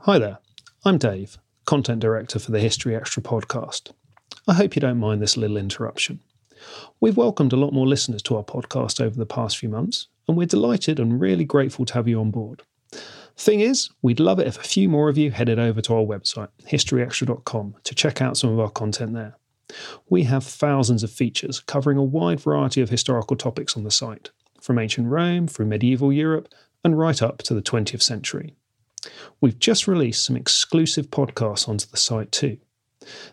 Hi there, I'm Dave, Content Director for the History Extra podcast. I hope you don't mind this little interruption. We've welcomed a lot more listeners to our podcast over the past few months, and we're delighted and really grateful to have you on board. Thing is, we'd love it if a few more of you headed over to our website, historyextra.com, to check out some of our content there. We have thousands of features covering a wide variety of historical topics on the site, from ancient Rome through medieval Europe and right up to the 20th century. We've just released some exclusive podcasts onto the site too.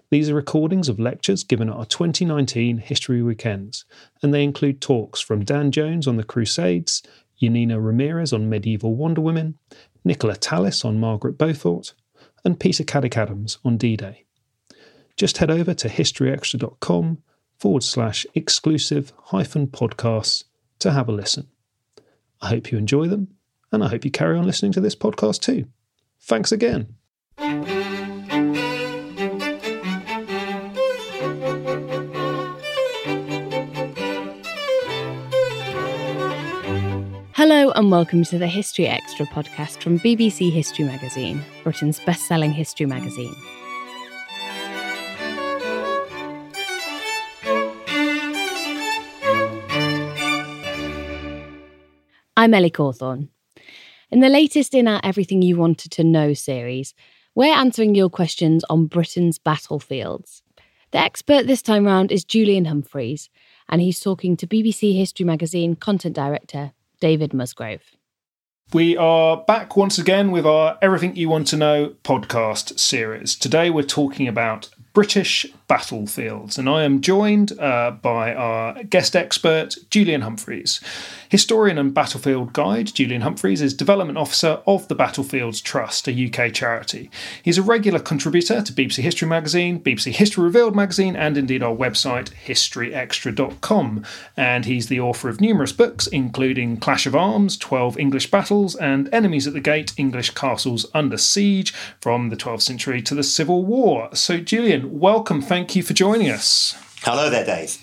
These are recordings of lectures given at our 2019 History Weekends, and they include talks from Dan Jones on the Crusades, Janina Ramirez on medieval Wonder Women, Nicola Tallis on Margaret Beaufort, and Peter Caddick Adams on D Day. Just head over to historyextra.com forward slash exclusive hyphen podcasts to have a listen. I hope you enjoy them and I hope you carry on listening to this podcast too. Thanks again. Hello and welcome to the History Extra podcast from BBC History Magazine, Britain's best selling history magazine. I'm Ellie Cawthorne. In the latest in our Everything You Wanted to Know series, we're answering your questions on Britain's battlefields. The expert this time round is Julian Humphrys, and he's talking to BBC History Magazine content director David Musgrove. We are back once again with our Everything You Want to Know podcast series. Today we're talking about British battlefields, and I am joined uh, by our guest expert, Julian Humphrys. Historian and battlefield guide, Julian Humphrys is Development Officer of the Battlefields Trust, a UK charity. He's a regular contributor to BBC History Magazine, BBC History Revealed magazine, and indeed our website, historyextra.com. And he's the author of numerous books, including Clash of Arms, 12 English Battles, and Enemies at the Gate English Castles Under Siege from the 12th century to the Civil War. So, Julian, welcome. Thank you for joining us. Hello there, Dave.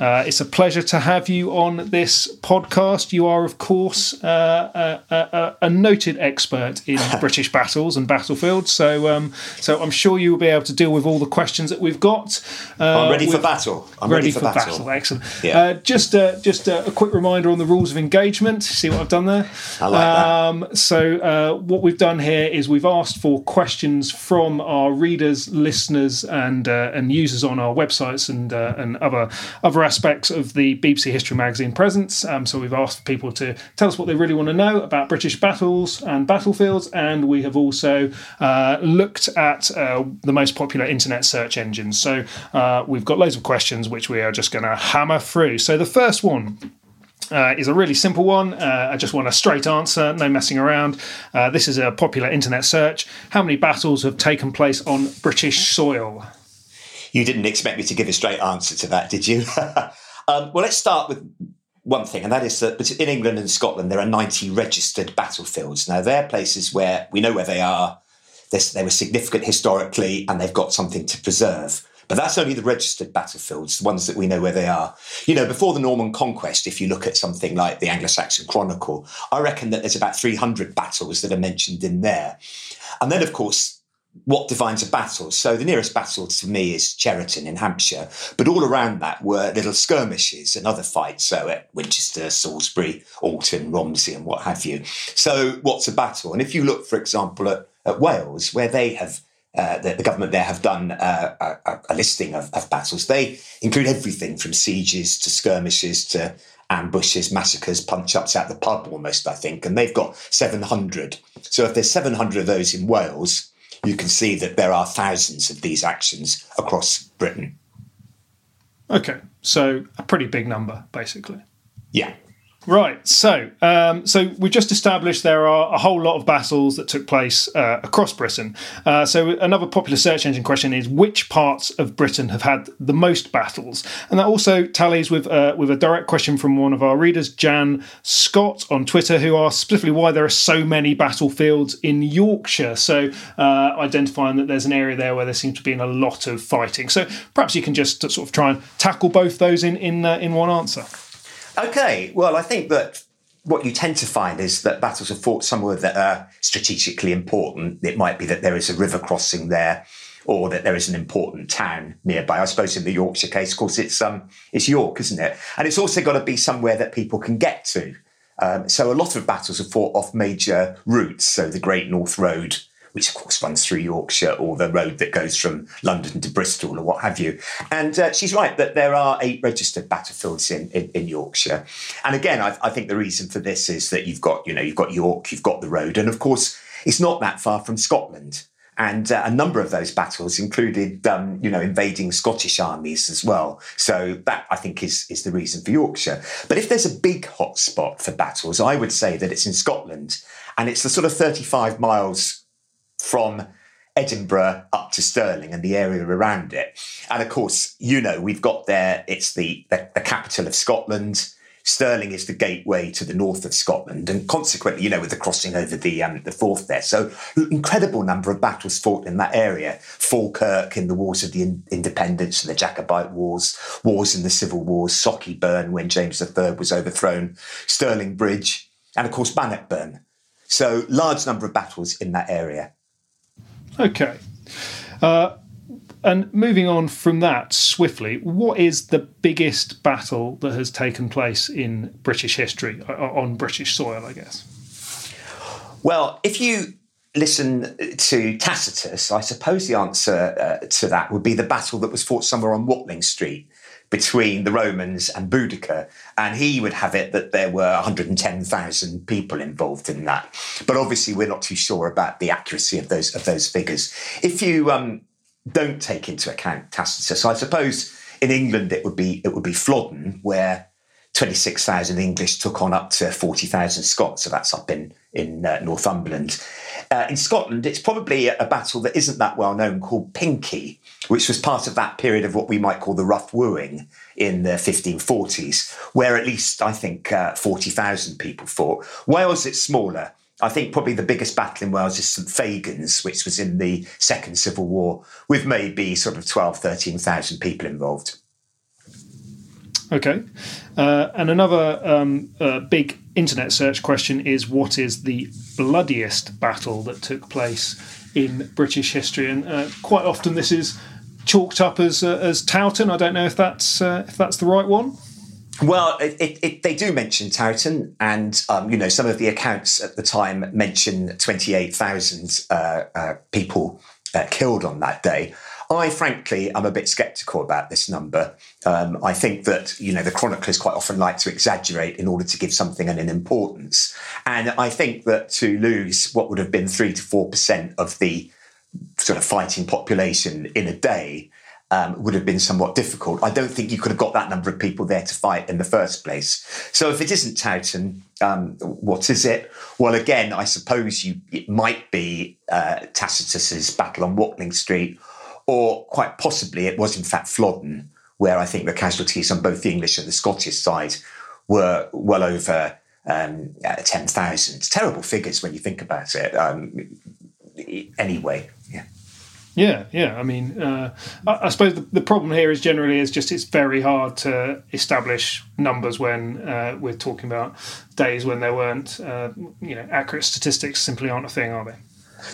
Uh, it's a pleasure to have you on this podcast. You are, of course, uh, a, a, a, noted expert in British battles and battlefields. So, um, so I'm sure you will be able to deal with all the questions that we've got. Uh, I'm ready for battle. I'm ready, ready for, for battle. battle. Excellent. Yeah. Uh, just, uh, just a quick reminder on the rules of engagement. See what I've done there. I like um, that. So, uh, what we've done here is we've asked for questions from our readers, listeners, and and users on our websites and and other other aspects of the BBC History Magazine presence. Um, so we've asked people to tell us what they really want to know about British battles and battlefields, and we have also uh, looked at uh, the most popular internet search engines. So uh, we've got loads of questions which we are just going to hammer through. So the first one uh, is a really simple one. Uh, I just want a straight answer, no messing around. Uh, this is a popular internet search. How many battles have taken place on British soil? You didn't expect me to give a straight answer to that, did you? um, well, let's start with one thing, and that is that in England and Scotland, there are 90 registered battlefields. Now, they're places where we know where they are, they were significant historically, and they've got something to preserve. But that's only the registered battlefields, the ones that we know where they are. You know, before the Norman conquest, if you look at something like the Anglo Saxon Chronicle, I reckon that there's about 300 battles that are mentioned in there. And then, of course, what defines a battle. So the nearest battle to me is Cheriton in Hampshire, but all around that were little skirmishes and other fights. So at Winchester, Salisbury, Alton, Romsey, and what have you. So what's a battle? And if you look, for example, at, at Wales, where they have uh, the, the, government there have done uh, a, a, listing of, of, battles. They include everything from sieges to skirmishes to ambushes, massacres, punch ups at the pub almost, I think. And they've got 700. So if there's 700 of those in Wales, you can see that there are thousands of these actions across Britain. Okay, so a pretty big number, basically. Yeah. Right. So, um, so we've just established there are a whole lot of battles that took place uh, across Britain. Uh, so, another popular search engine question is which parts of Britain have had the most battles, and that also tallies with uh, with a direct question from one of our readers, Jan Scott, on Twitter, who asked specifically why there are so many battlefields in Yorkshire. So, uh, identifying that there's an area there where there seems to be a lot of fighting. So, perhaps you can just sort of try and tackle both those in in uh, in one answer. Okay, well, I think that what you tend to find is that battles are fought somewhere that are strategically important. It might be that there is a river crossing there, or that there is an important town nearby. I suppose in the Yorkshire case, of course, it's um, it's York, isn't it? And it's also got to be somewhere that people can get to. Um, so a lot of battles are fought off major routes. So the Great North Road which of course runs through Yorkshire, or the road that goes from London to Bristol, or what have you. And uh, she's right that there are eight registered battlefields in, in, in Yorkshire. And again, I, I think the reason for this is that you've got, you know, you've got York, you've got the road, and of course, it's not that far from Scotland. And uh, a number of those battles included, um, you know, invading Scottish armies as well. So that I think is is the reason for Yorkshire. But if there's a big hotspot for battles, I would say that it's in Scotland, and it's the sort of 35 miles from Edinburgh up to Stirling and the area around it. And of course, you know, we've got there, it's the, the, the, capital of Scotland. Stirling is the gateway to the north of Scotland, and consequently, you know, with the crossing over the um, the Forth there, so incredible number of battles fought in that area. Falkirk in the Wars of the in- Independence and the Jacobite Wars, wars in the Civil Wars, Sauchieburn when James III was overthrown, Stirling Bridge, and of course Bannockburn. So large number of battles in that area. Okay. Uh, and moving on from that swiftly, what is the biggest battle that has taken place in British history uh, on British soil, I guess? Well, if you listen to Tacitus, I suppose the answer uh, to that would be the battle that was fought somewhere on Watling Street between the Romans and Boudicca. And he would have it that there were 110,000 people involved in that. But obviously, we're not too sure about the accuracy of those of those figures. If you um, don't take into account Tacitus, I suppose in England it would be it would be Flodden, where 26,000 English took on up to 40,000 Scots. So that's up in in uh, Northumberland. Uh, in Scotland, it's probably a battle that isn't that well known called Pinkie, which was part of that period of what we might call the rough wooing in the 1540s, where at least I think uh, 40,000 people fought. Wales, it's smaller. I think probably the biggest battle in Wales is St Fagans, which was in the Second Civil War, with maybe sort of 12, 13,000 people involved. Okay. Uh, and another um, uh, big internet search question is what is the bloodiest battle that took place in British history? And uh, quite often this is chalked up as uh, as Towton. I don't know if that's uh, if that's the right one. Well, it, it, it, they do mention Towton, and um, you know some of the accounts at the time mention twenty eight thousand uh, people killed on that day. I frankly am a bit sceptical about this number. Um, I think that you know the chroniclers quite often like to exaggerate in order to give something an importance, and I think that to lose what would have been three to four percent of the sort of fighting population in a day um, would have been somewhat difficult. I don't think you could have got that number of people there to fight in the first place. So if it isn't Towton, um, what is it? Well, again, I suppose you it might be uh, Tacitus's battle on Watling Street or quite possibly it was in fact Flodden, where I think the casualties on both the English and the Scottish side were well over um, uh, 10,000. Terrible figures when you think about it. Um, anyway, yeah. Yeah, yeah. I mean, uh, I, I, suppose the, the, problem here is generally is just it's very hard to establish numbers when uh, we're talking about days when there weren't, uh, you know, accurate statistics. Simply aren't a thing, are they?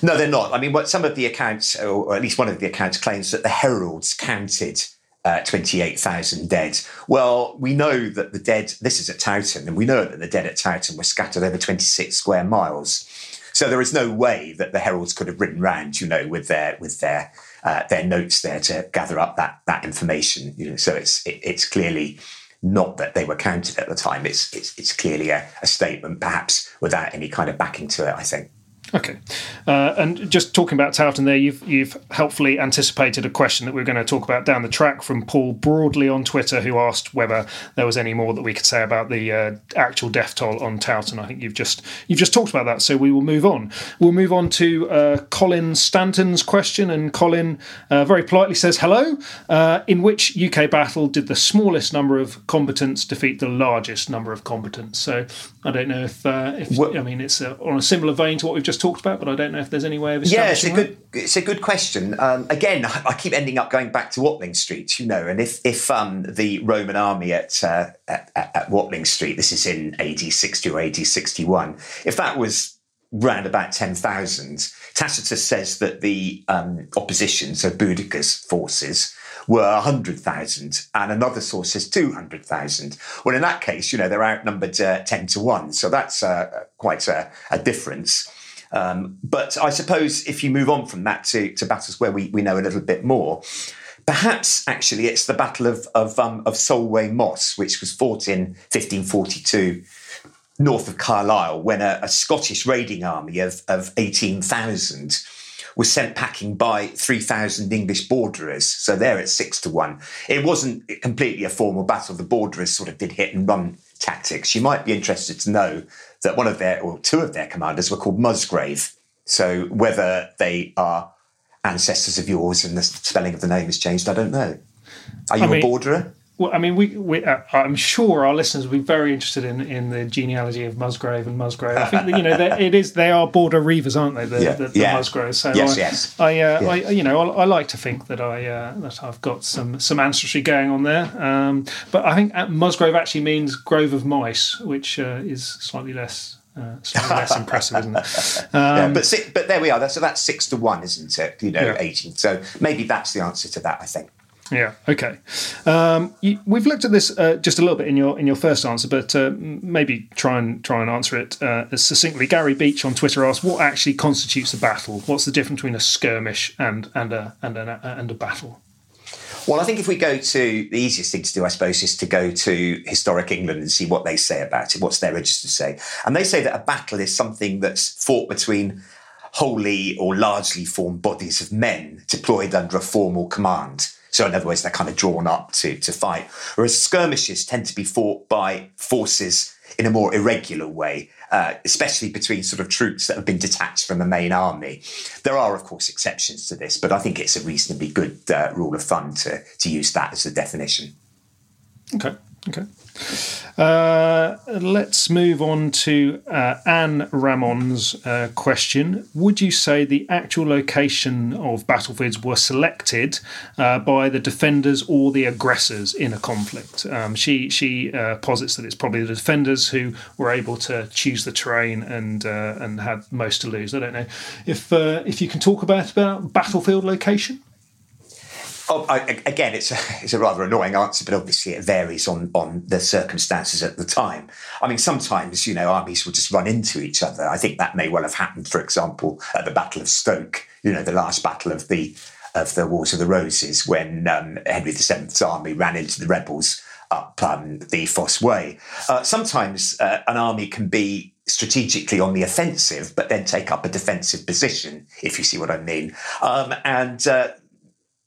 No, they're not. I mean, what some of the accounts, or at least one of the accounts, claims that the heralds counted uh, 28,000 dead. Well, we know that the dead, this is at Towton, and we know that the dead at Towton were scattered over 26 square miles. So there is no way that the heralds could have ridden round, you know, with their with their uh, their notes there to gather up that that information. You know, so it's it, it's clearly not that they were counted at the time. It's it's, it's clearly a, a statement, perhaps without any kind of backing to it. I think. Okay, uh, and just talking about Towton, there you've you've helpfully anticipated a question that we are going to talk about down the track from Paul broadly on Twitter, who asked whether there was any more that we could say about the uh, actual death toll on Towton. I think you've just you've just talked about that, so we will move on. We'll move on to uh, Colin Stanton's question, and Colin uh, very politely says, "Hello. Uh, in which UK battle did the smallest number of combatants defeat the largest number of combatants?" So I don't know if uh, if well, I mean it's on a similar vein to what we've just talked about, but I don't know if there's any way of establishing. yeah, it's a good it's a good question. Um, again, I keep ending up going back to Watling Street, you know, and if if um, the Roman army at, uh, at, at Watling Street, this is in AD 60 or AD 61, if that was round about 10,000, Tacitus says that the um, opposition, so Boudicca's forces, were 100,000 and another source says 200,000. Well, in that case, you know, they're outnumbered uh, 10 to 1. So that's uh, quite a, a difference. Um, but I suppose if you move on from that to, to battles where we, we know a little bit more, perhaps actually it's the Battle of, of, um, of Solway Moss, which was fought in 1542 north of Carlisle when a, a Scottish raiding army of, of 18,000 was sent packing by 3,000 English borderers. So they're at six to one. It wasn't completely a formal battle. The borderers sort of did hit and run tactics. You might be interested to know that one of their, or two of their commanders were called Musgrave. So whether they are ancestors of yours and the spelling of the name has changed, I don't know. Are you I mean, a borderer? Well, I mean, we, we uh, I'm sure our listeners will be very interested in, in the genealogy of Musgrave and Musgrave. I think that, you know it is they are border reivers, aren't they? The, yeah. the, the yeah. Musgraves. So yes, I, yes. I, uh, yeah. I, you know, I, I, like to think that I uh, that I've got some some ancestry going on there. Um, but I think uh, Musgrave actually means grove of mice, which uh, is slightly less uh, less impressive, isn't it? Um, yeah, but but there we are. So that's six to one, isn't it? You know, yeah. eighteen. So maybe that's the answer to that. I think. Yeah. Okay. Um, you, we've looked at this uh, just a little bit in your in your first answer, but uh, maybe try and try and answer it uh, as succinctly. Gary Beach on Twitter asked, "What actually constitutes a battle? What's the difference between a skirmish and and a and a, and a battle?" Well, I think if we go to the easiest thing to do, I suppose, is to go to historic England and see what they say about it. What's their register say? And they say that a battle is something that's fought between wholly or largely formed bodies of men deployed under a formal command. So, in other words, they're kind of drawn up to, to fight. Whereas skirmishes tend to be fought by forces in a more irregular way, uh, especially between sort of troops that have been detached from the main army. There are, of course, exceptions to this, but I think it's a reasonably good uh, rule of thumb to, to use that as the definition. Okay. Okay. Uh, let's move on to uh, Anne Ramon's uh, question. Would you say the actual location of battlefields were selected uh, by the defenders or the aggressors in a conflict? Um, she she uh, posits that it's probably the defenders who were able to choose the terrain and and had most to lose. I don't know if if you can talk about about battlefield location. Oh, I, again, it's a, it's a rather annoying answer, but obviously it varies on, on the circumstances at the time. I mean, sometimes, you know, armies will just run into each other. I think that may well have happened, for example, at the Battle of Stoke, you know, the last battle of the of the Wars of the Roses, when um, Henry VII's army ran into the rebels up um, the Fosse Way. Uh, sometimes uh, an army can be strategically on the offensive, but then take up a defensive position, if you see what I mean. Um, and uh,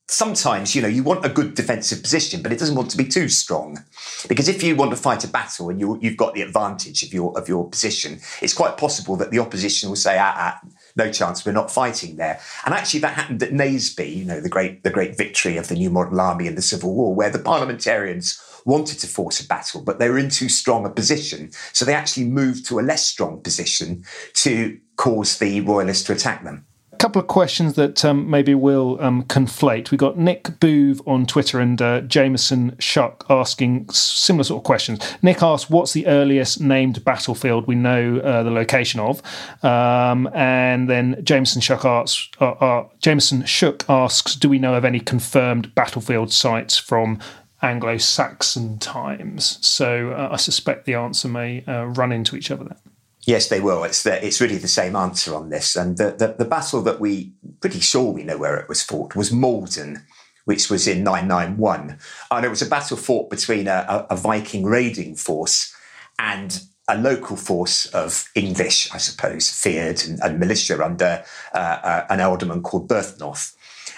sometimes, you know, you want a good defensive position, but it doesn't want to be too strong. Because if you want to fight a battle and you, have got the advantage of your of your position, it's quite possible that the opposition will say, ah, ah, no chance, we're not fighting there. And actually, that happened at Naseby, you know, the great the great victory of the New Model Army in the Civil War, where the parliamentarians wanted to force a battle, but they were in too strong a position. So they actually moved to a less strong position to cause the royalists to attack them couple of questions that um, maybe we'll um, conflate. We got Nick Boove on Twitter and uh, Jameson Shuck asking similar sort of questions. Nick asked, "What's the earliest named battlefield we know uh, the location of?" Um, and then Jameson Shuck asks, uh, uh, Jameson asks, "Do we know of any confirmed battlefield sites from Anglo-Saxon times?" So uh, I suspect the answer may uh, run into each other there. Yes, they will. It's the, it's really the same answer on this. And the, the, the, battle that we pretty sure we know where it was fought was Maldon, which was in 991. And it was a battle fought between a, a, Viking raiding force and a local force of English, I suppose, fyrd and, and militia under uh, uh, an alderman called Byrhtnoth.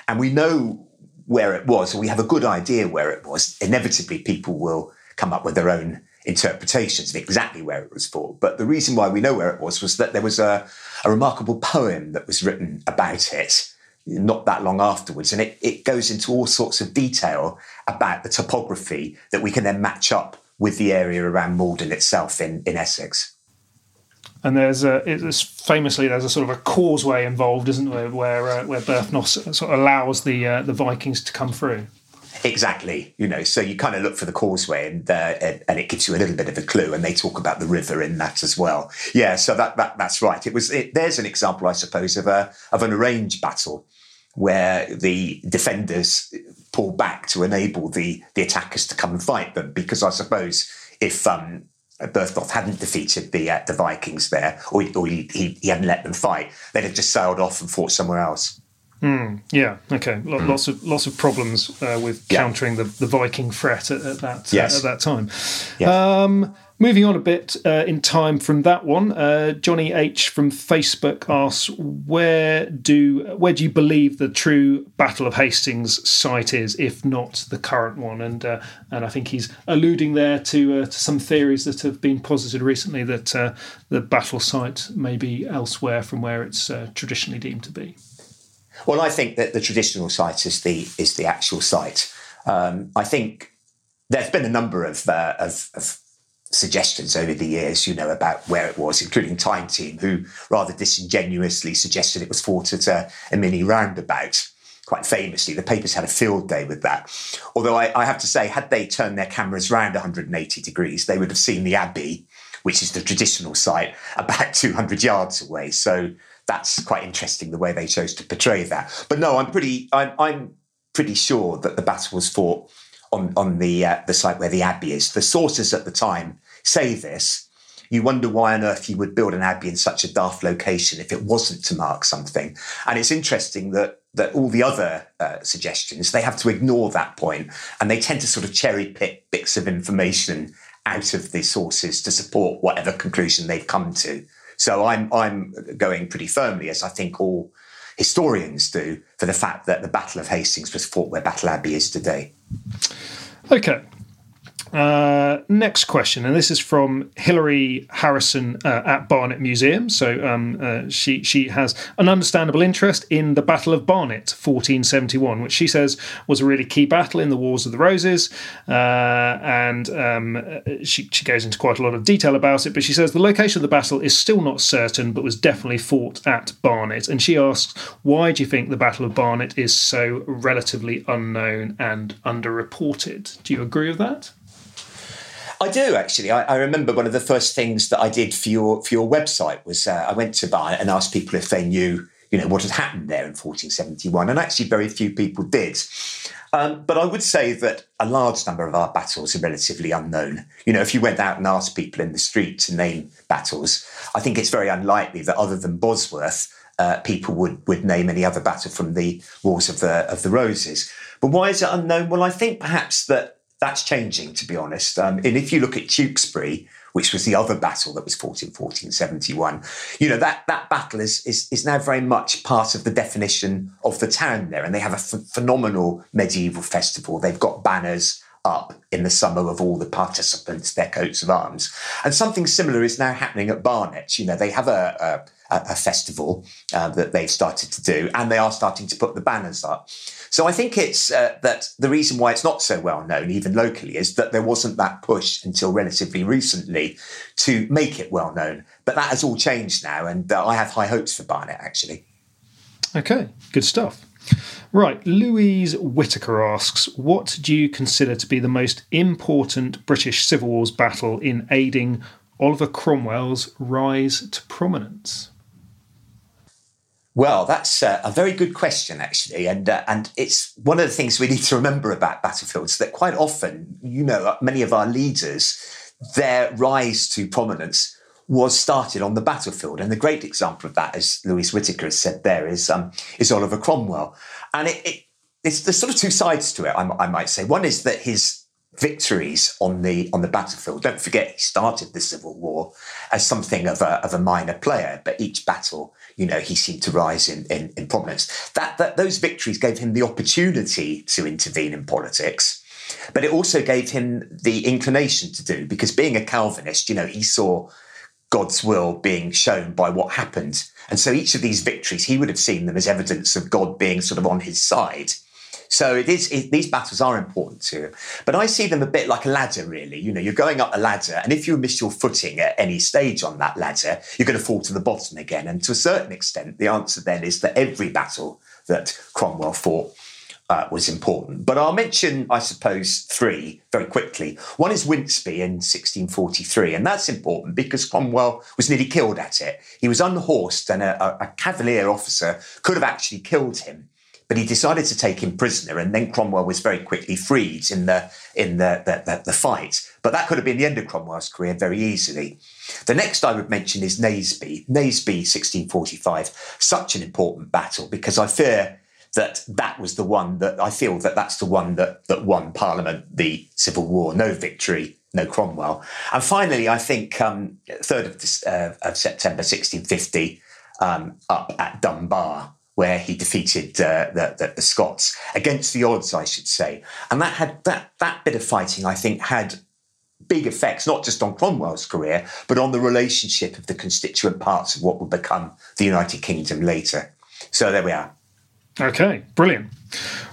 And we know where it was, we have a good idea where it was. Inevitably, people will come up with their own interpretations of exactly where it was fought. But the reason why we know where it was was that there was a, a remarkable poem that was written about it not that long afterwards. And it, it goes into all sorts of detail about the topography that we can then match up with the area around Maldon itself in, in Essex. And there's a it's famously there's a sort of a causeway involved, isn't there, where uh, where Byrhtnoth sort of allows the uh, the Vikings to come through. Exactly, you know, so you kind of look for the causeway, and, uh, and it gives you a little bit of a clue. And they talk about the river in that as well. Yeah, so that, that that's right. It was it, there's an example, I suppose, of a of an arranged battle where the defenders pull back to enable the the attackers to come and fight them. Because I suppose if um, hadn't defeated the uh, the Vikings there, or, or he, he, he hadn't let them fight, they'd have just sailed off and fought somewhere else. Mm, yeah. Okay. Lots of lots of problems uh, with yeah. countering the, the Viking threat at, at that yes. uh, at that time. Yeah. Um, moving on a bit uh, in time from that one, uh, Johnny H from Facebook asks, "Where do where do you believe the true Battle of Hastings site is, if not the current one?" And uh, and I think he's alluding there to uh, to some theories that have been posited recently that the battle site may be elsewhere from where it's traditionally deemed to be. Well, I think that the traditional site is the is the actual site. Um, I think there's been a number of, uh, of, of suggestions over the years, you know, about where it was, including Time Team, who rather disingenuously suggested it was fought at a, a mini roundabout. Quite famously, the papers had a field day with that. Although I, I, have to say, had they turned their cameras round 180 degrees, they would have seen the Abbey, which is the traditional site, about 200 yards away. So that's quite interesting the way they chose to portray that. But no, I'm pretty I'm, I'm pretty sure that the battle was fought on on the uh, the site where the abbey is. The sources at the time say this. You wonder why on earth you would build an abbey in such a daft location if it wasn't to mark something. And it's interesting that that all the other uh, suggestions they have to ignore that point, and they tend to sort of cherry pick bits of information out of the sources to support whatever conclusion they've come to. So I'm I'm going pretty firmly, as I think all historians do, for the fact that the Battle of Hastings was fought where Battle Abbey is today. Okay, uh, next question, and this is from Hilary Harrison uh, at Barnet Museum. So um, uh, she she has an understandable interest in the Battle of Barnet, 1471, which she says was a really key battle in the Wars of the Roses, uh, and um, she she goes into quite a lot of detail about it. But she says the location of the battle is still not certain, but was definitely fought at Barnet. And she asks, why do you think the Battle of Barnet is so relatively unknown and underreported? Do you agree with that? I do actually. I, I, remember one of the first things that I did for your for your website was uh, I went to Barnet and asked people if they knew, you know, what had happened there in 1471, and actually very few people did. Um, but I would say that a large number of our battles are relatively unknown. You know, if you went out and asked people in the street to name battles, I think it's very unlikely that other than Bosworth, uh, people would would name any other battle from the Wars of the of the Roses. But why is it unknown? Well, I think perhaps that that's changing, to be honest. Um, and if you look at Tewkesbury, which was the other battle that was fought in 1471, you know, that, that battle is, is, is now very much part of the definition of the town there. And they have a ph- phenomenal medieval festival. They've got banners up in the summer of all the participants, their coats of arms. And something similar is now happening at Barnet. You know, they have a, a, a festival uh, that they've started to do, and they are starting to put the banners up. So I think it's uh, that the reason why it's not so well known, even locally, is that there wasn't that push until relatively recently to make it well known. But that has all changed now, and uh, I have high hopes for Barnet, actually. Okay, good stuff. Right, Louise Whitaker asks, What do you consider to be the most important British Civil Wars battle in aiding Oliver Cromwell's rise to prominence? Well, that's uh, a very good question, actually, and uh, and it's one of the things we need to remember about battlefields that quite often, you know, many of our leaders, their rise to prominence was started on the battlefield, and the great example of that, as Louise Whitaker has said, there is um, is Oliver Cromwell, and it, it, it's there's sort of two sides to it. I, I might say one is that his victories on the on the battlefield. Don't forget, he started the Civil War as something of a, of a minor player, but each battle, you know, he seemed to rise in, in, in prominence. That, that those victories gave him the opportunity to intervene in politics, but it also gave him the inclination to do because being a Calvinist, you know, he saw God's will being shown by what happened. And so each of these victories, he would have seen them as evidence of God being sort of on his side. So it is. It, these battles are important too, but I see them a bit like a ladder. Really, you know, you're going up a ladder, and if you miss your footing at any stage on that ladder, you're going to fall to the bottom again. And to a certain extent, the answer then is that every battle that Cromwell fought uh, was important. But I'll mention, I suppose, three very quickly. One is Winceby in 1643, and that's important because Cromwell was nearly killed at it. He was unhorsed, and a, a cavalier officer could have actually killed him but he decided to take him prisoner, and then Cromwell was very quickly freed in the in the, the, the, the fight. But that could have been the end of Cromwell's career very easily. The next I would mention is Naseby. Naseby, 1645, such an important battle because I fear that that was the one that I feel that that's the one that that won Parliament the Civil War. No victory, no Cromwell. And finally, I think um, 3rd of, uh, of September 1650, um, up at Dunbar where he defeated uh, the, the, the, Scots against the odds, I should say. And that had that that bit of fighting, I think, had big effects not just on Cromwell's career, but on the relationship of the constituent parts of what would become the United Kingdom later. So there we are. Okay, brilliant.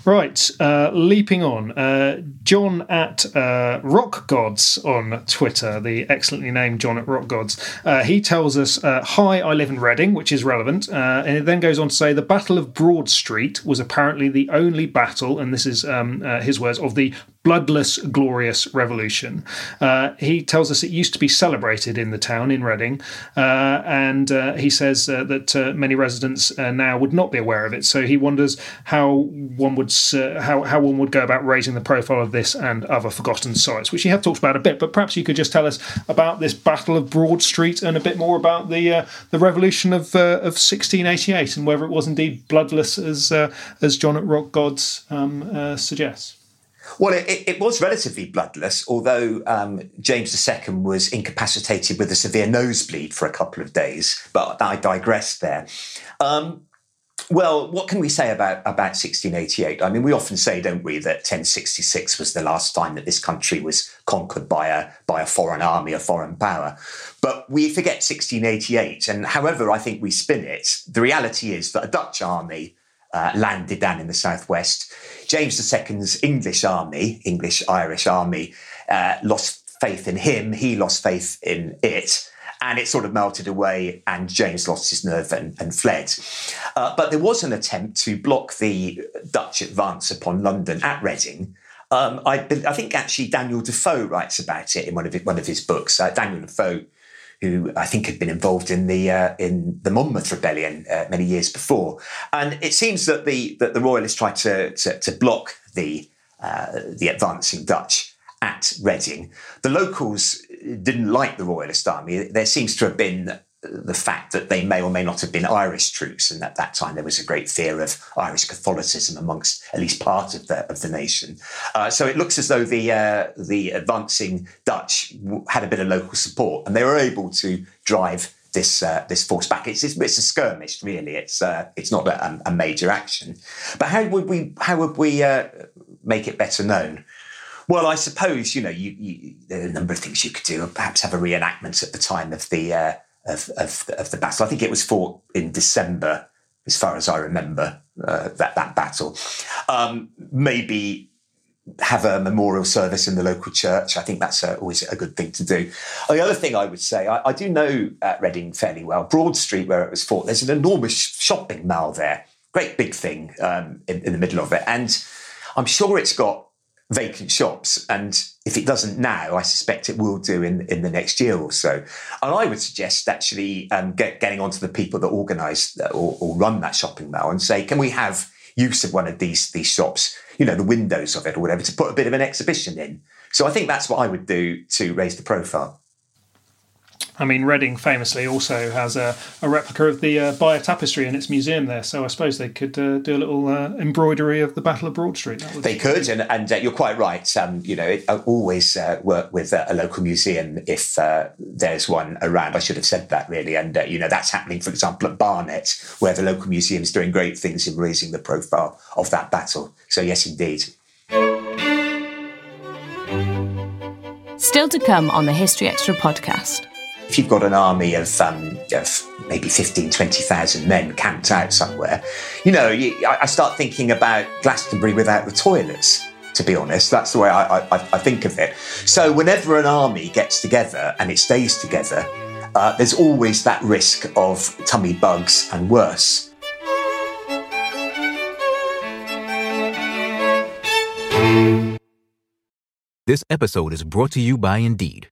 Right, uh, leaping on. Uh, John at uh, Rock Gods on Twitter, the excellently named John at Rock Gods. Uh, he tells us, uh, Hi, I live in Reading, which is relevant. Uh, and it then goes on to say, The Battle of Broad Street was apparently the only battle, and this is um, his words, of the bloodless, glorious revolution. He tells us it used to be celebrated in the town in Reading, and he says that many residents now would not be aware of it. So he wonders how one would how how one would go about raising the profile of this and other forgotten sites, which you have talked about a bit. But perhaps you could just tell us about this Battle of Broad Street and a bit more about the the revolution of of 1688 and whether it was indeed bloodless as as John at Rock Gods um, suggests. Well, it, it, was relatively bloodless, although um, James II was incapacitated with a severe nosebleed for a couple of days. But I digress there. Um, well, what can we say about, about 1688? I mean, we often say, don't we, that 1066 was the last time that this country was conquered by a, by a foreign army, a foreign power. But we forget 1688. And however I think we spin it, the reality is that a Dutch army uh, landed down in the southwest. James II's English army, English Irish army, uh, lost faith in him. He lost faith in it. And it sort of melted away, and James lost his nerve and, and fled. Uh, but there was an attempt to block the Dutch advance upon London at Reading. Um, I, I, think actually Daniel Defoe writes about it in one of his, one of his books. Uh, Daniel Defoe who I think had been involved in the uh, in the Monmouth rebellion uh, many years before. And it seems that the that the royalists tried to to, to block the uh, the advancing Dutch at Reading. The locals didn't like the royalist army. There seems to have been the fact that they may or may not have been Irish troops, and at that time there was a great fear of Irish Catholicism amongst at least part of the of the nation. Uh, so it looks as though the uh, the advancing Dutch had a bit of local support, and they were able to drive this uh, this force back. It's, it's, it's a skirmish, really. It's uh, it's not a, a, major action. But how would we how would we uh, make it better known? Well, I suppose you know you, you, there are a number of things you could do. Perhaps have a reenactment at the time of the uh, of, of, of the battle. I think it was fought in December, as far as I remember, uh, that, that battle. Um, maybe have a memorial service in the local church. I think that's a, always a good thing to do. The other thing I would say, I, I do know uh, Reading fairly well. Broad Street, where it was fought, there's an enormous shopping mall there. great big thing um, in, in the middle of it. And I'm sure it's got vacant shops. And if it doesn't now, I suspect it will do in, in the next year or so. And I would suggest actually um, get, getting onto the people that organise or, or, run that shopping mall and say, can we have use of one of these these shops, you know, the windows of it or whatever, to put a bit of an exhibition in. So I think that's what I would do to raise the profile. I mean, Reading famously also has a, a replica of the uh, Bayeux Tapestry in its museum there, so I suppose they could uh, do a little uh, embroidery of the Battle of Broad Street. They could, and, and uh, you're quite right. Um, you know, it, I always uh, work with a local museum if uh, there's one around. I should have said that really, and you know that's happening, for example, at Barnet, where the local museum is doing great things in raising the profile of that battle. So yes, indeed. Still to come on the History Extra podcast if you've got an army of, um, of maybe 15, 20,000 men camped out somewhere, you know, you, I start thinking about Glastonbury without the toilets. To be honest, that's the way I, I, I think of it. So, whenever an army gets together and it stays together, uh, there's always that risk of tummy bugs and worse. This episode is brought to you by Indeed.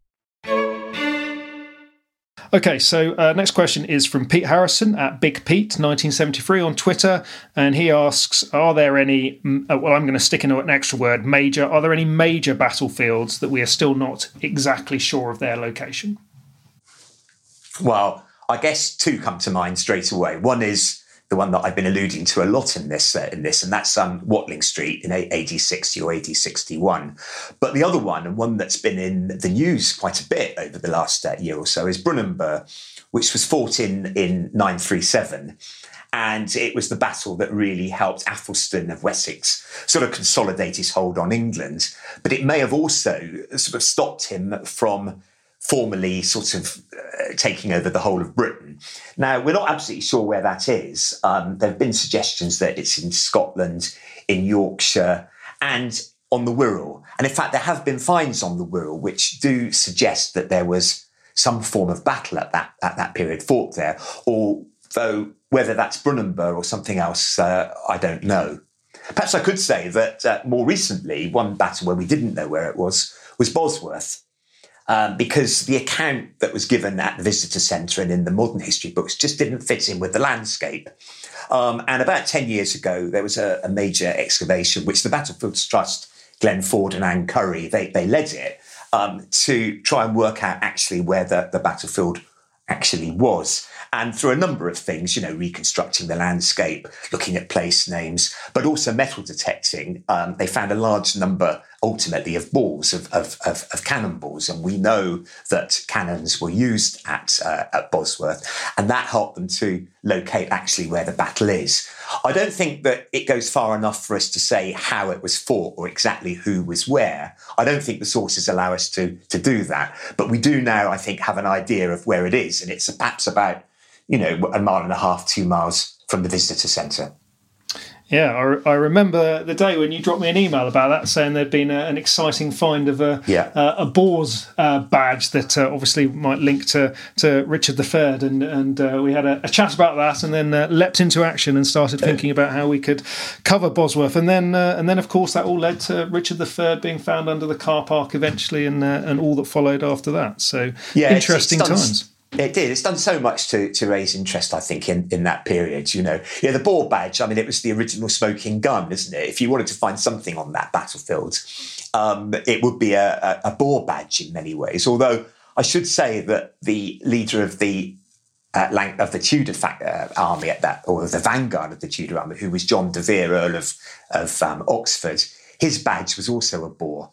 Okay, so uh, next question is from Pete Harrison at Big Pete 1973 on Twitter, and he asks, "Are there any? Uh, well, I'm going to stick in an extra word, major. Are there any major battlefields that we are still not exactly sure of their location?" Well, I guess two come to mind straight away. One is the one that I've been alluding to a lot in this, uh, in this, and that's um, Watling Street in AD 60 or AD 61. But the other one, and one that's been in the news quite a bit over the last uh, year or so, is Brunanburh, which was fought in in 937. And it was the battle that really helped Athelstan of Wessex sort of consolidate his hold on England. But it may have also sort of stopped him from formally sort of uh, taking over the whole of Britain. Now, we're not absolutely sure where that is. Um, there have been suggestions that it's in Scotland, in Yorkshire, and on the Wirral. And in fact, there have been finds on the Wirral which do suggest that there was some form of battle at that, at that period fought there, although whether that's Brunanburh or something else, uh, I don't know. Perhaps I could say that uh, more recently, one battle where we didn't know where it was was Bosworth um, because the account that was given at the visitor centre and in the modern history books just didn't fit in with the landscape. Um, and about 10 years ago, there was a, a, major excavation, which the Battlefields Trust, Glenn Foard and Anne Curry, they, they led it um, to try and work out actually where the, the battlefield actually was. And through a number of things, you know, reconstructing the landscape, looking at place names, but also metal detecting, um, they found a large number ultimately of balls, of, of, of, of, cannonballs. And we know that cannons were used at, uh, at Bosworth, and that helped them to locate actually where the battle is. I don't think that it goes far enough for us to say how it was fought or exactly who was where. I don't think the sources allow us to, to do that. But we do now, I think, have an idea of where it is. And it's perhaps about, you know, a mile and a half, two miles from the visitor centre. Yeah, I, I, remember the day when you dropped me an email about that, saying there'd been a, an exciting find of a yeah. uh, a boar's uh, badge that uh, obviously might link to to Richard III, and and uh, we had a, a, chat about that, and then uh, leapt into action and started thinking about how we could cover Bosworth, and then uh, and then of course that all led to Richard III being found under the car park eventually, and and all that followed after that. So yeah, interesting it's, it's times. It did. It's done so much to, to raise interest, I think, in, in that period. You know, yeah, the boar badge. I mean, it was the original smoking gun, isn't it? If you wanted to find something on that battlefield, um, it would be a, a, a boar badge in many ways. Although I should say that the leader of the uh, of the Tudor uh, army at that, or the vanguard of the Tudor army, who was John de Vere, Earl of of um, Oxford, his badge was also a boar.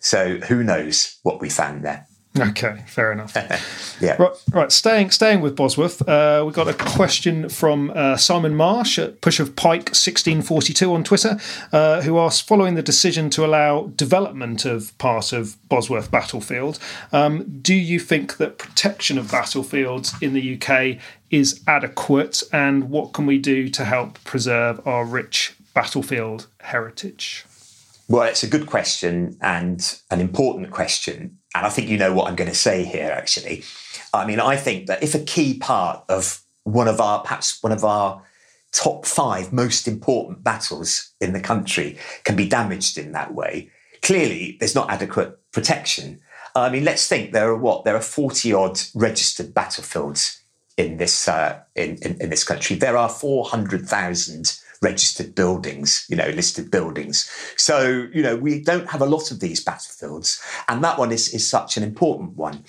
So who knows what we found there? Okay, fair enough. yeah. Right, right. Staying, staying with Bosworth, uh, we got a question from uh, Simon Marsh at Push of Pike sixteen forty two on Twitter, uh, who asks, following the decision to allow development of part of Bosworth battlefield, um, do you think that protection of battlefields in the UK is adequate, and what can we do to help preserve our rich battlefield heritage? Well, it's a good question and an important question. And I think you know what I'm going to say here, actually. I mean, I think that if a key part of one of our, perhaps one of our top five most important battles in the country can be damaged in that way, clearly there's not adequate protection. I mean, let's think there are what? There are 40 odd registered battlefields in this, uh, in, in, in this country. There are 400,000 registered buildings, you know, listed buildings. So, you know, we don't have a lot of these battlefields. And that one is, is such an important one.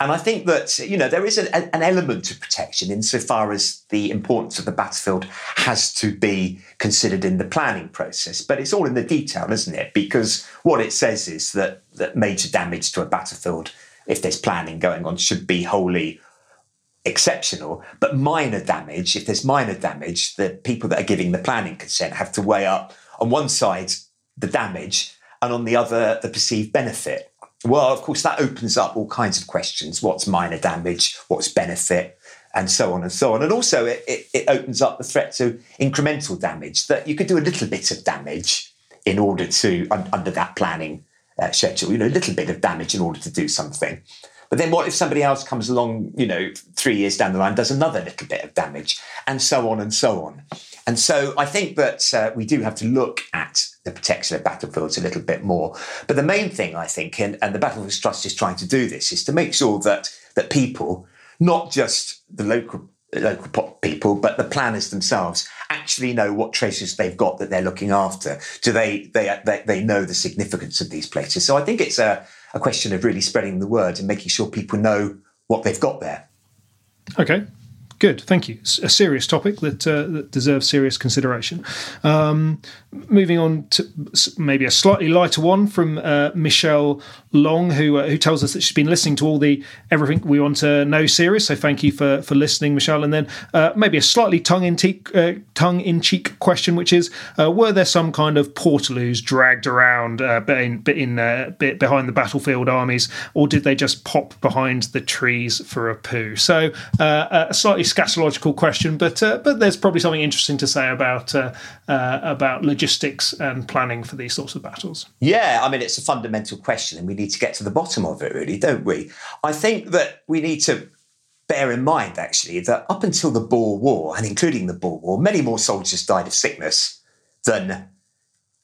And I think that, you know, there is an, an element of protection insofar as the importance of the battlefield has to be considered in the planning process. But it's all in the detail, isn't it? Because what it says is that, that major damage to a battlefield, if there's planning going on, should be wholly exceptional, but minor damage, if there's minor damage, the people that are giving the planning consent have to weigh up on one side the damage and on the other the perceived benefit. Well, of course, that opens up all kinds of questions. What's minor damage? What's benefit? And so on and so on. And also, it, it, it opens up the threat to incremental damage that you could do a little bit of damage in order to, un, under that planning uh, schedule, you know, a little bit of damage in order to do something. But then what if somebody else comes along, you know, three years down the line, does another little bit of damage, and so on and so on. And so I think that uh, we do have to look at the protection of battlefields a little bit more. But the main thing I think, and, and the Battlefields Trust is trying to do this, is to make sure that that people, not just the local local people, but the planners themselves actually know what traces they've got that they're looking after. Do they they they, they know the significance of these places? So I think it's a a question of really spreading the word and making sure people know what they've got there. Okay, Good, thank you. It's A serious topic that, uh, that deserves serious consideration. Um, moving on to maybe a slightly lighter one from uh, Michelle Long, who uh, who tells us that she's been listening to all the Everything We Want to Know series. So thank you for for listening, Michelle. And then uh, maybe a slightly tongue in cheek uh, tongue in cheek question, which is: uh, Were there some kind of portaloos dragged around in, in behind the battlefield armies, or did they just pop behind the trees for a poo? So a slightly scatological question, but uh, but there's probably something interesting to say about uh, uh, about logistics and planning for these sorts of battles. Yeah, I mean it's a fundamental question, and we need to get to the bottom of it, really, don't we? I think that we need to bear in mind actually that up until the Boer War, and including the Boer War, many more soldiers died of sickness than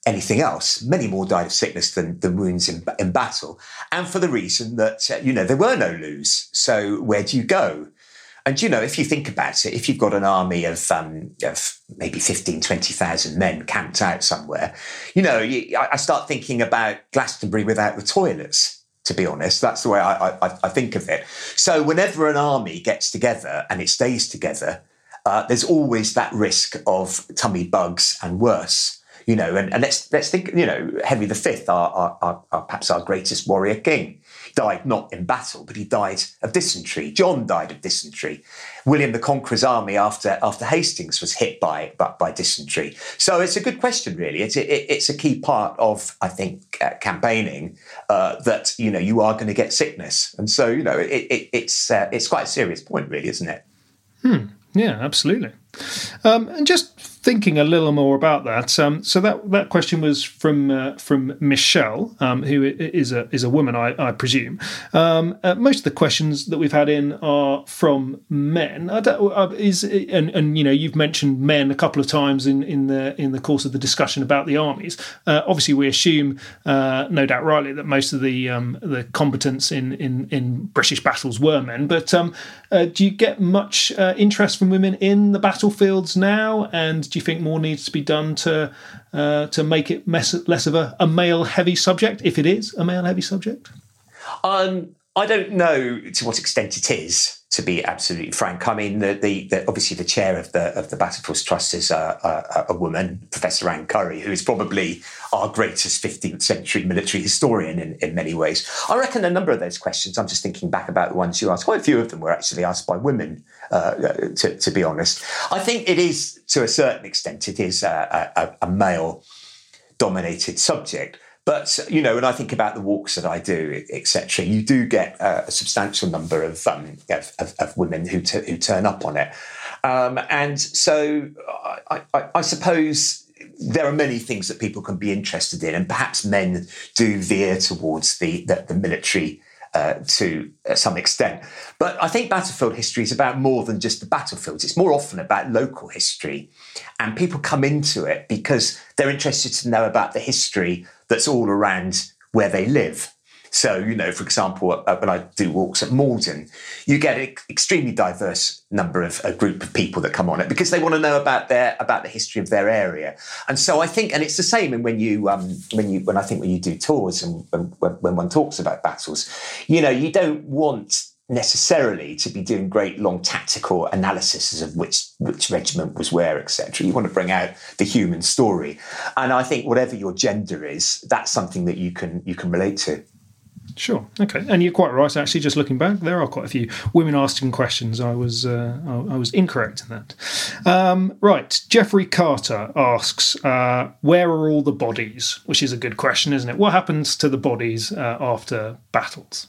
anything else. Many more died of sickness than, than wounds in, in battle. And for the reason that, uh, you know, there were no loos. So where do you go? And, you know, if you think about it, if you've got an army of, um, of maybe 15, 20,000 men camped out somewhere, you know, you, I start thinking about Glastonbury without the toilets, to be honest. That's the way I, I, I think of it. So whenever an army gets together and it stays together, uh, there's always that risk of tummy bugs and worse. You know, and, and let's let's think. You know, Henry V, our, our, our, perhaps our greatest warrior king died not in battle, but he died of dysentery. John died of dysentery. William the Conqueror's army after, after Hastings was hit by, by, by dysentery. So it's a good question, really. It's, it, it's a key part of, I think, uh, campaigning uh, that, you know, you are going to get sickness. And so, you know, it, it, it's, uh, it's quite a serious point, really, isn't it? Hmm. Yeah, absolutely. Um, and just thinking a little more about that, um, so that that question was from uh, from Michelle, um, who is a is a woman, I, I presume. Um, uh, most of the questions that we've had in are from men. Uh, is and, and you know you've mentioned men a couple of times in, in the in the course of the discussion about the armies. Uh, obviously, we assume, uh, no doubt rightly, that most of the um, the combatants in, in in British battles were men. But um, uh, do you get much interest from women in the battlefields now? And do you think more needs to be done to uh, to make it mess, less of a, a male heavy subject, if it is a male heavy subject? Um, I don't know to what extent it is. To be absolutely frank, I mean, the, the, the obviously the chair of the of the Battlefields Trust is a, a, a, woman, Professor Anne Curry, who is probably our greatest 15th century military historian in, in many ways. I reckon a number of those questions. I'm just thinking back about the ones you asked. Quite a few of them were actually asked by women uh, to, to, be honest. I think it is, to a certain extent, it is a, a, a male dominated subject. But you know, when I think about the walks that I do, etc., you do get a, substantial number of um, of, of, women who t- who turn up on it, um, and so I, I, I, suppose there are many things that people can be interested in, and perhaps men do veer towards the the, the military uh, to uh, some extent. But I think battlefield history is about more than just the battlefields. It's more often about local history. And people come into it because they're interested to know about the history that's all around where they live. So, you know, for example, uh, when I do walks at Maldon, you get an extremely diverse number of a group of people that come on it because they want to know about their about the history of their area. And so I think, and it's the same when you um, when you when I think when you do tours and when, when one talks about battles, you know, you don't want necessarily to be doing great long tactical analyses of which which regiment was where etc you want to bring out the human story. And i think whatever your gender is that's something that you can you can relate to Sure. Okay. And you're quite right. Actually, just looking back, there are quite a few women asking questions. I was uh, I was incorrect in that. Um, right. Jeffrey Carter asks, uh, "Where are all the bodies?" Which is a good question, isn't it? What happens to the bodies uh, after battles?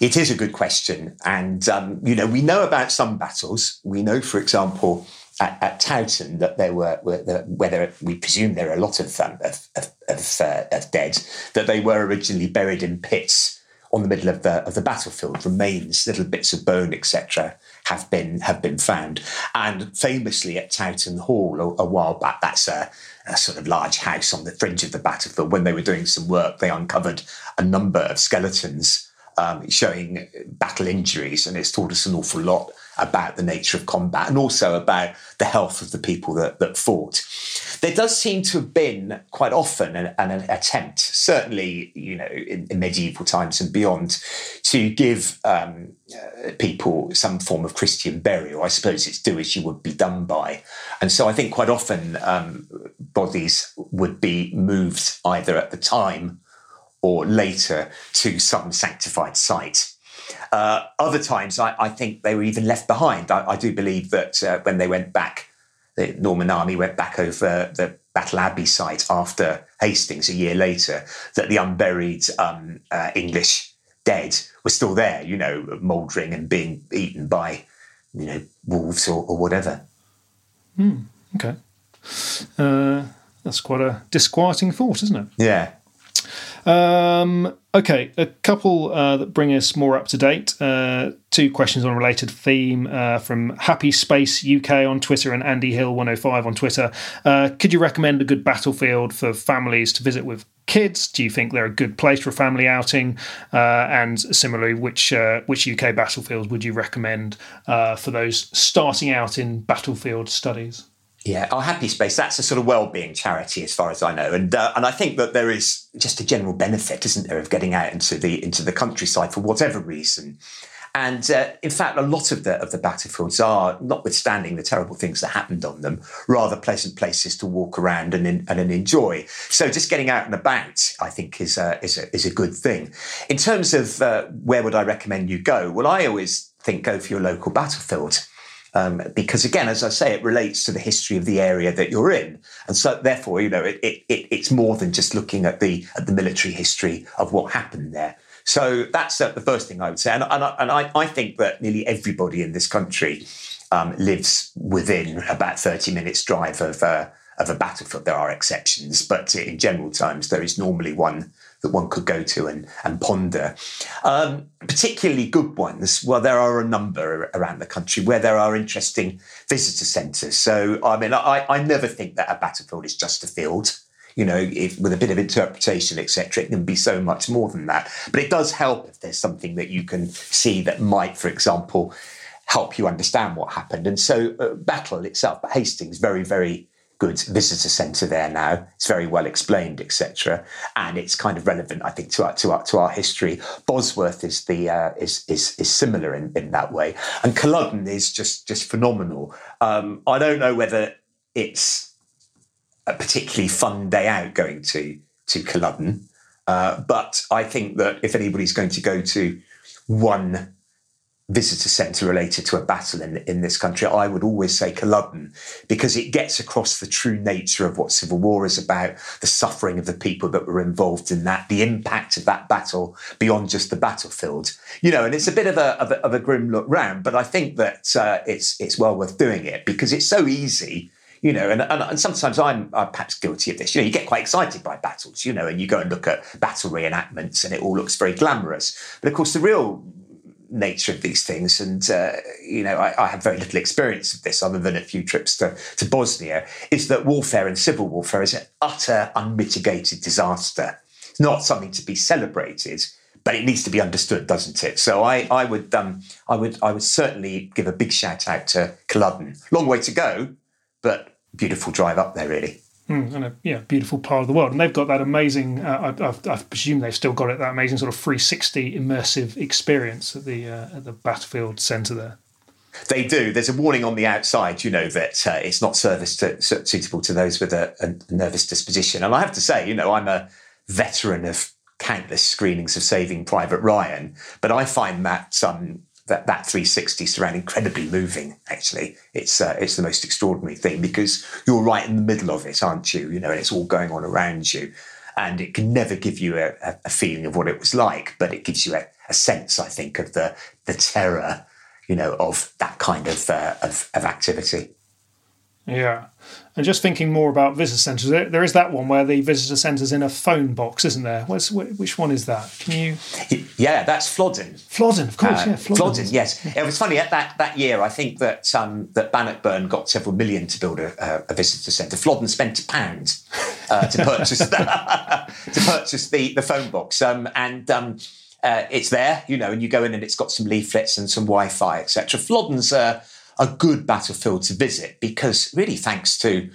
It is a good question, and um, you know we know about some battles. We know, for example, at, at Towton that there were, were whether we presume there are a lot of um, of, of, of, uh, of, dead that they were originally buried in pits on the middle of the of the battlefield. Remains, little bits of bone, etc., have been have been found. And famously at Towton Hall a, a while back, that's a, a sort of large house on the fringe of the battlefield. When they were doing some work, they uncovered a number of skeletons. Um, showing battle injuries, and it's taught us an awful lot about the nature of combat and also about the health of the people that, that fought. There does seem to have been quite often an, an attempt, certainly you know in, in, medieval times and beyond, to give um, uh, people some form of Christian burial. I suppose it's do as you would be done by, and so I think quite often um, bodies would be moved either at the time or later to some sanctified site. Uh, other times, I, I, think they were even left behind. I, I do believe that uh, when they went back, the Norman army went back over the Battle Abbey site after Hastings a year later, that the unburied um, uh, English dead were still there, you know, mouldering and being eaten by, you know, wolves or, or whatever. Mm, okay. Uh, that's quite a disquieting thought, isn't it? Yeah. Um, okay, a couple uh, that bring us more up to date. Uh, two questions on a related theme uh, from Happy Space UK on Twitter and Andy Hill 105 on Twitter. Uh, could you recommend a good battlefield for families to visit with kids? Do you think they're a good place for a family outing? Uh, and similarly, which uh, which UK battlefields would you recommend for those starting out in battlefield studies? Yeah, our Happy Space, that's a sort of well-being charity as far as I know. And uh, and I think that there is just a general benefit, isn't there, of getting out into the into the countryside for whatever reason And uh, in fact, a lot of the of the battlefields are, notwithstanding the terrible things that happened on them, rather pleasant places to walk around and, and, and enjoy. So just getting out and about, I think, is a, is a, is a good thing. In terms of uh, where would I recommend you go? Well, I always think go for your local battlefield. Um, because again, as I say, it relates to the history of the area that you're in, and so therefore, you know, it, it, it, it's more than just looking at the at the military history of what happened there. So that's the first thing I would say, and, and, and I, I, think that nearly everybody in this country um, lives within about thirty minutes drive of uh, of a battlefield. There are exceptions, but in general terms, there is normally one that one could go to and, and ponder. Um, particularly good ones, well, there are a number around the country where there are interesting visitor centres. So, I mean, I, I never think that a battlefield is just a field. You know, if, with a bit of interpretation, etc., it can be so much more than that. But it does help if there's something that you can see that might, for example, help you understand what happened. And so, uh, battle itself, but Hastings, very, very good visitor centre there now. It's very well explained, etc., and it's kind of relevant, I think, to our to our, to our history. Bosworth is the uh, is, is is similar in, in that way, and Culloden is just just phenomenal. Um, I don't know whether it's a particularly fun day out going to to Culloden, uh, but I think that if anybody's going to go to one visitor centre related to a battle in, in this country, I would always say Culloden because it gets across the true nature of what civil war is about, the suffering of the people that were involved in that, the impact of that battle beyond just the battlefield. You know, and it's a bit of a, of a, of a grim look round, but I think that uh, it's, it's well worth doing it because it's so easy you know, and, and, and, sometimes I'm, I'm perhaps guilty of this. You know, you get quite excited by battles, you know, and you go and look at battle reenactments and it all looks very glamorous. But of course, the real nature of these things. And, uh, you know, I, I, have very little experience of this other than a few trips to, to Bosnia, is that warfare and civil warfare is an utter unmitigated disaster. It's not something to be celebrated, but it needs to be understood, doesn't it? So I, I would, um, I would, I would certainly give a big shout out to Culloden. Long way to go, but beautiful drive up there, really. Mm, and a yeah, beautiful part of the world. And they've got that amazing, uh, I, I, presume they've still got it, that amazing sort of 360 immersive experience at the, uh, at the Battlefield Centre there. They do. There's a warning on the outside, you know, that uh, it's not service to, suitable to those with a, a, nervous disposition. And I have to say, you know, I'm a veteran of countless screenings of Saving Private Ryan, but I find that um, that that 360 surround incredibly moving. Actually, it's uh, it's the most extraordinary thing because you're right in the middle of it, aren't you? You know, and it's all going on around you, and it can never give you a, a feeling of what it was like, but it gives you a, a, sense, I think, of the the terror, you know, of that kind of uh, of, of activity. Yeah. And just thinking more about visitor centres, there, there is that one where the visitor centre's in a phone box, isn't there? What's, which one is that? Can you? Yeah, that's Flodden. Flodden, of course. Uh, yeah, Flodden. Flodden. Yes, it was funny at that that year. I think that um, that Bannockburn got several million to build a, a visitor centre. Flodden spent a pound uh, to purchase the, to purchase the the phone box, um, and. Um, uh, it's there, you know, and you go in and it's got some leaflets and some Wi-Fi, etc. Flodden's uh, a good battlefield to visit because really thanks to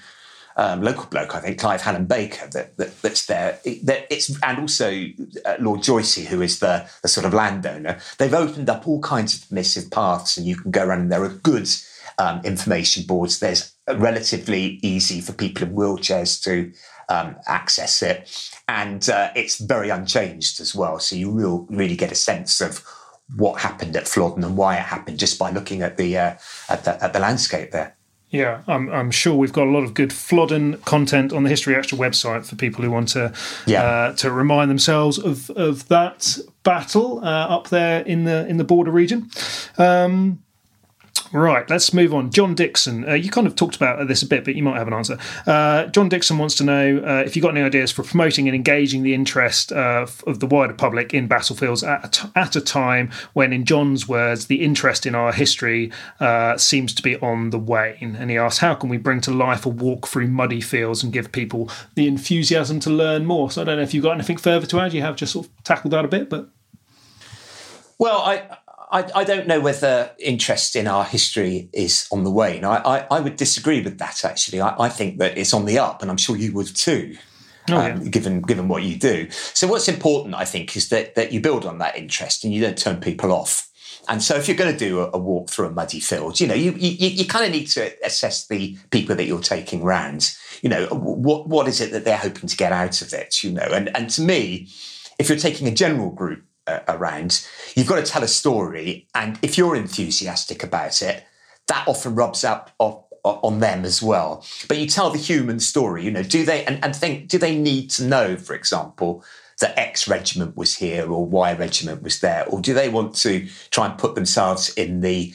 um, local bloke, I think Clive Hallam Baker, that, that, that's there. That it's and also uh, Lord Joicey, who is the, the sort of landowner. They've opened up all kinds of permissive paths, and you can go around. and There are good um, information boards. There's relatively easy for people in wheelchairs to um, access it, and uh, it's very unchanged as well. So you real really get a sense of what happened at Flodden and why it happened just by looking at the uh, at the, at the landscape there. Yeah, I'm, I'm sure we've got a lot of good Flodden content on the History Extra website for people who want to yeah. uh, to remind themselves of of that battle uh, up there in the in the border region. Um, Right, let's move on. John Dixon, uh, you kind of talked about this a bit, but you might have an answer. Uh, John Dixon wants to know uh, if you've got any ideas for promoting and engaging the interest uh, of the wider public in battlefields at a, t- at a time when, in John's words, the interest in our history uh, seems to be on the wane. And he asks, how can we bring to life a walk through muddy fields and give people the enthusiasm to learn more? So I don't know if you've got anything further to add. You have just sort of tackled that a bit, but. Well, I, I, I, don't know whether interest in our history is on the wane. I, I, I would disagree with that, actually. I, think that it's on the up, and I'm sure you would too. Oh, yeah. um, given given what you do, so what's important, I think, is that that you build on that interest and you don't turn people off. And so, if you're going to do a, a walk through a muddy field, you know, you you, you kind of need to assess the people that you're taking round. You know, what what is it that they're hoping to get out of it? You know, and and to me, if you're taking a general group uh, around, you've got to tell a story, and if you're enthusiastic about it, that often rubs up on them as well. But you tell the human story. You know, do they and, and think do they need to know, for example, that X regiment was here or Y regiment was there? Or do they want to try and put themselves in the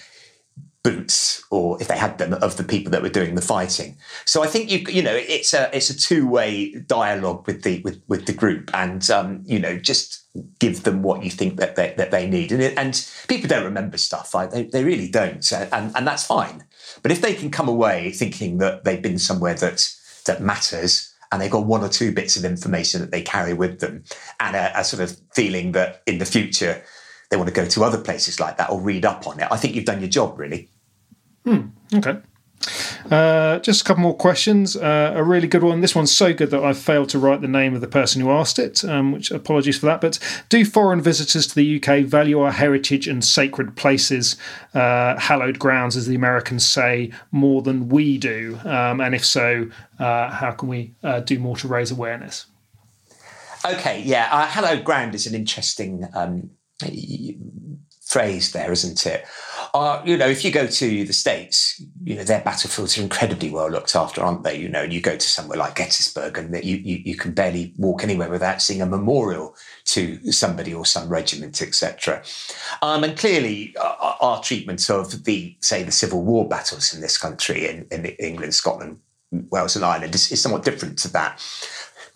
boots, or if they had them, of the people that were doing the fighting? So I think you you know it's a it's a two way dialogue with the with with the group, and um, you know just give them what you think that they, that they need. And it, and people don't remember stuff, right? They they really don't, and and that's fine. But if they can come away thinking that they've been somewhere that that matters and they've got one or two bits of information that they carry with them and a, a, sort of feeling that in the future they want to go to other places like that or read up on it. I think you've done your job, really. Hmm. Okay. Uh, just a couple more questions. Uh, a really good one. This one's so good that I've failed to write the name of the person who asked it, um, which apologies for that. But do foreign visitors to the UK value our heritage and sacred places, uh, hallowed grounds, as the Americans say, more than we do? Um, and if so, uh, how can we uh, do more to raise awareness? Okay, yeah, uh, hallowed ground is an interesting um, phrase there, isn't it? Uh, you know, if you go to the States, you know, their battlefields are incredibly well looked after, aren't they? You know, and you go to somewhere like Gettysburg and you, you, you can barely walk anywhere without seeing a memorial to somebody or some regiment, etc. Um, and clearly, uh, our treatment of the, say, the Civil War battles in this country, in, in England, Scotland, Wales, and Ireland, is, is somewhat different to that.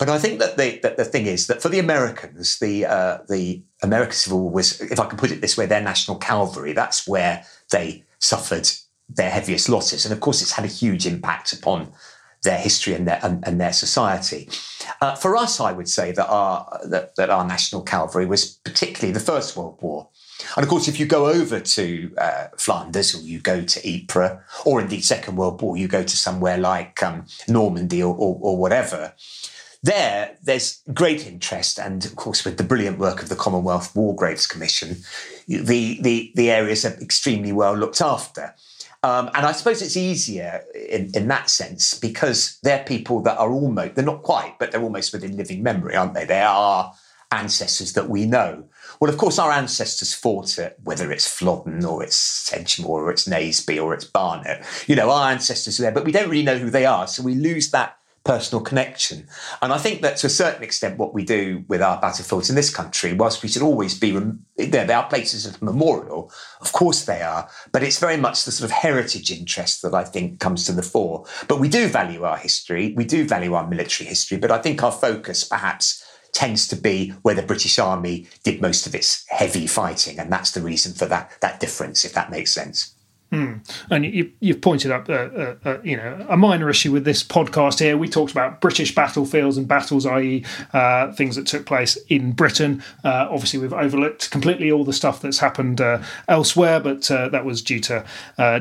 But I think that the, that the thing is that for the Americans, the uh, the American Civil War was, if I can put it this way, their national cavalry. That's where they suffered their heaviest losses, and of course, it's had a huge impact upon their history and their and, and their society. Uh, for us, I would say that our that, that our national cavalry was particularly the First World War. And of course, if you go over to uh, Flanders or you go to Ypres, or indeed Second World War, you go to somewhere like um, Normandy or, or, or whatever, there, there's great interest, and of course, with the brilliant work of the Commonwealth War Graves Commission, the the, the areas are extremely well looked after. Um, and I suppose it's easier in, in that sense because they're people that are almost, they're not quite, but they're almost within living memory, aren't they? They are ancestors that we know. Well, of course, our ancestors fought at whether it's Flodden or it's Sedgemoor or it's Naseby or it's Barnet. You know, our ancestors are there, but we don't really know who they are. So we lose that personal connection. And I think that to a certain extent, what we do with our battlefields in this country, whilst we should always be, there, are places of memorial, of course they are, but it's very much the sort of heritage interest that I think comes to the fore. But we do value our history, we do value our military history, but I think our focus perhaps tends to be where the British Army did most of its heavy fighting. And that's the reason for that, that difference, if that makes sense. Hmm. And you, have pointed up, uh, uh, uh, you know, a minor issue with this podcast here. We talked about British battlefields and battles, i.e., uh, things that took place in Britain. Uh, obviously, we've overlooked completely all the stuff that's happened uh, elsewhere, but that was due to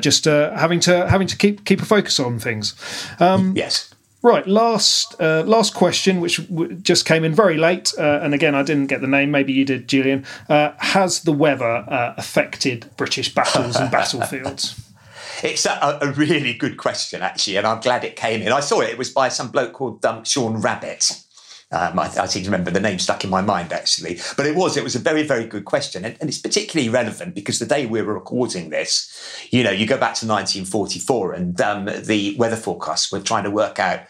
just having to having to keep keep a focus on things. Um, yes. Right, last uh, last question, which w- just came in very late, uh, and again I didn't get the name. Maybe you did, Julian. Uh, has the weather uh, affected British battles and battlefields? It's a, a, really good question, actually, and I'm glad it came in. I saw it; it was by some bloke called um, Sean Rabbit. Um, I, I, seem to remember the name stuck in my mind actually, but it was it was a very very good question, and, and, it's particularly relevant because the day we were recording this, you know, you go back to 1944, and um, the weather forecasts were trying to work out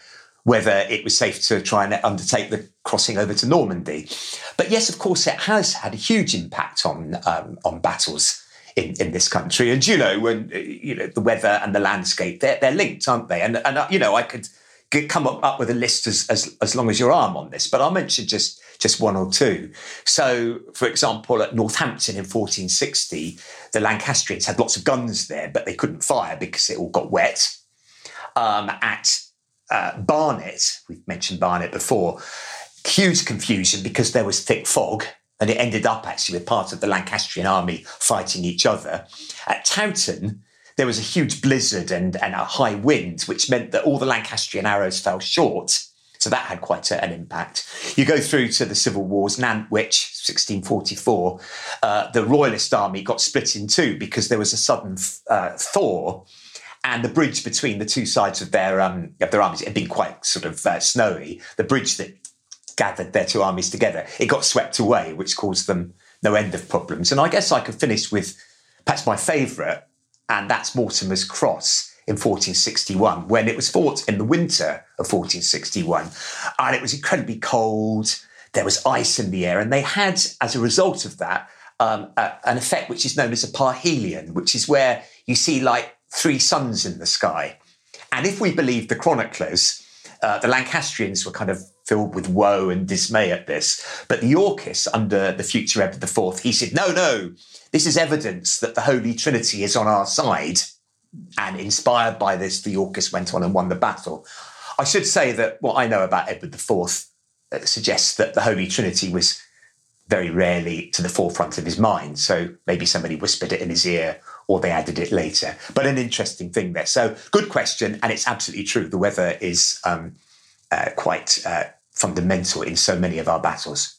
whether it was safe to try and undertake the crossing over to Normandy. But yes, of course, it has had a huge impact on um, on battles in, in this country. And you know, when you know the weather and the landscape, they're they're linked, aren't they? And and uh, you know, I could come up, up with a list as, as, as long as your arm on this, but I'll mention just, just one or two. So, for example, at Northampton in 1460, the Lancastrians had lots of guns there, but they couldn't fire because it all got wet. Um, at uh, Barnet, we've mentioned Barnet before, huge confusion because there was thick fog and it ended up actually with part of the Lancastrian army fighting each other. At Towton, there was a huge blizzard and, and a high wind, which meant that all the Lancastrian arrows fell short. So that had quite a, an impact. You go through to the civil wars, Nantwich, 1644. Uh, the royalist army got split in two because there was a sudden uh, thaw and the bridge between the two sides of their um, of their armies had been quite sort of uh, snowy. The bridge that gathered their two armies together, it got swept away, which caused them no end of problems. And I guess I could finish with perhaps my favourite, and that's Mortimer's Cross in 1461, when it was fought in the winter of 1461, and it was incredibly cold. There was ice in the air, and they had, as a result of that, um, a, an effect which is known as a parhelion, which is where you see like three suns in the sky. And if we believe the chroniclers, uh, the Lancastrians were kind of filled with woe and dismay at this. But the Yorkists, under the future Edward IV, he said, no, no, this is evidence that the Holy Trinity is on our side. And inspired by this, the Yorkists went on and won the battle. I should say that what I know about Edward IV uh, suggests that the Holy Trinity was very rarely to the forefront of his mind. So maybe somebody whispered it in his ear or they added it later. But an interesting thing there. So good question. And it's absolutely true. The weather is um, quite uh, fundamental in so many of our battles.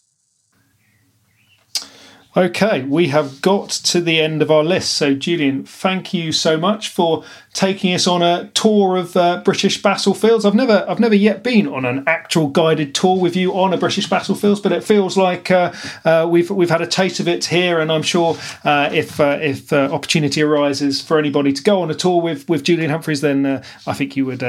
Okay, we have got to the end of our list. So, Julian, thank you so much for taking us on a tour of uh, British battlefields. I've never, I've never yet been on an actual guided tour with you on a British battlefields, but it feels like uh, uh, we've we've had a taste of it here, and I'm sure uh, if uh, if uh, opportunity arises for anybody to go on a tour with with Julian Humphrys, then I think you would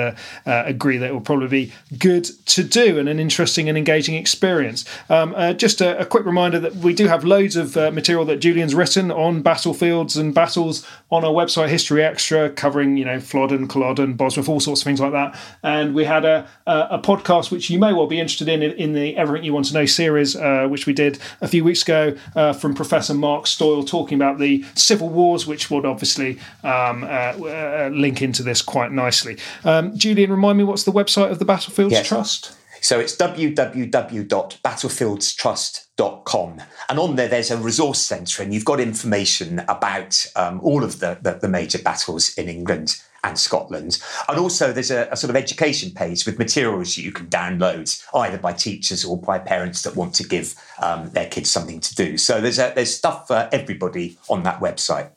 agree that it will probably be good to do and an interesting and engaging experience. Um, just a, a, quick reminder that we do have loads of material that Julian's written on battlefields and battles on our website, History Extra, covering you know Flodden, Culloden, Bosworth, all sorts of things like that. And we had a a, a podcast which you may well be interested in in, the Everything You Want to Know series, uh, which we did a few weeks ago uh, from Professor Mark Stoyle, talking about the civil wars, which would obviously um, uh, uh link into this quite nicely. Um, Julian, remind me what's the website of the Battlefields yes. Trust? So it's www.battlefieldstrust.com. And on there, there's a resource centre, and you've got information about um, all of the, the, the, major battles in England and Scotland. And also, there's a, a, sort of education page with materials you can download either by teachers or by parents that want to give um, their kids something to do. So there's, a, there's stuff for everybody on that website.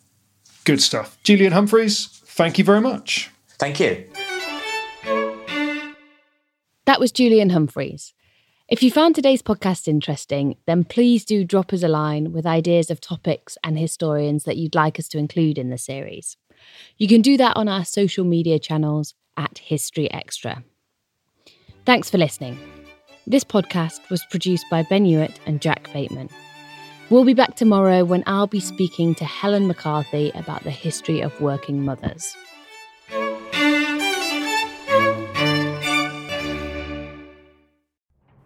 Good stuff. Julian Humphrys, thank you very much. Thank you. That was Julian Humphrys. If you found today's podcast interesting, then please do drop us a line with ideas of topics and historians that you'd like us to include in the series. You can do that on our social media channels at History Extra. Thanks for listening. This podcast was produced by Ben Hewitt and Jack Bateman. We'll be back tomorrow when I'll be speaking to Helen McCarthy about the history of working mothers.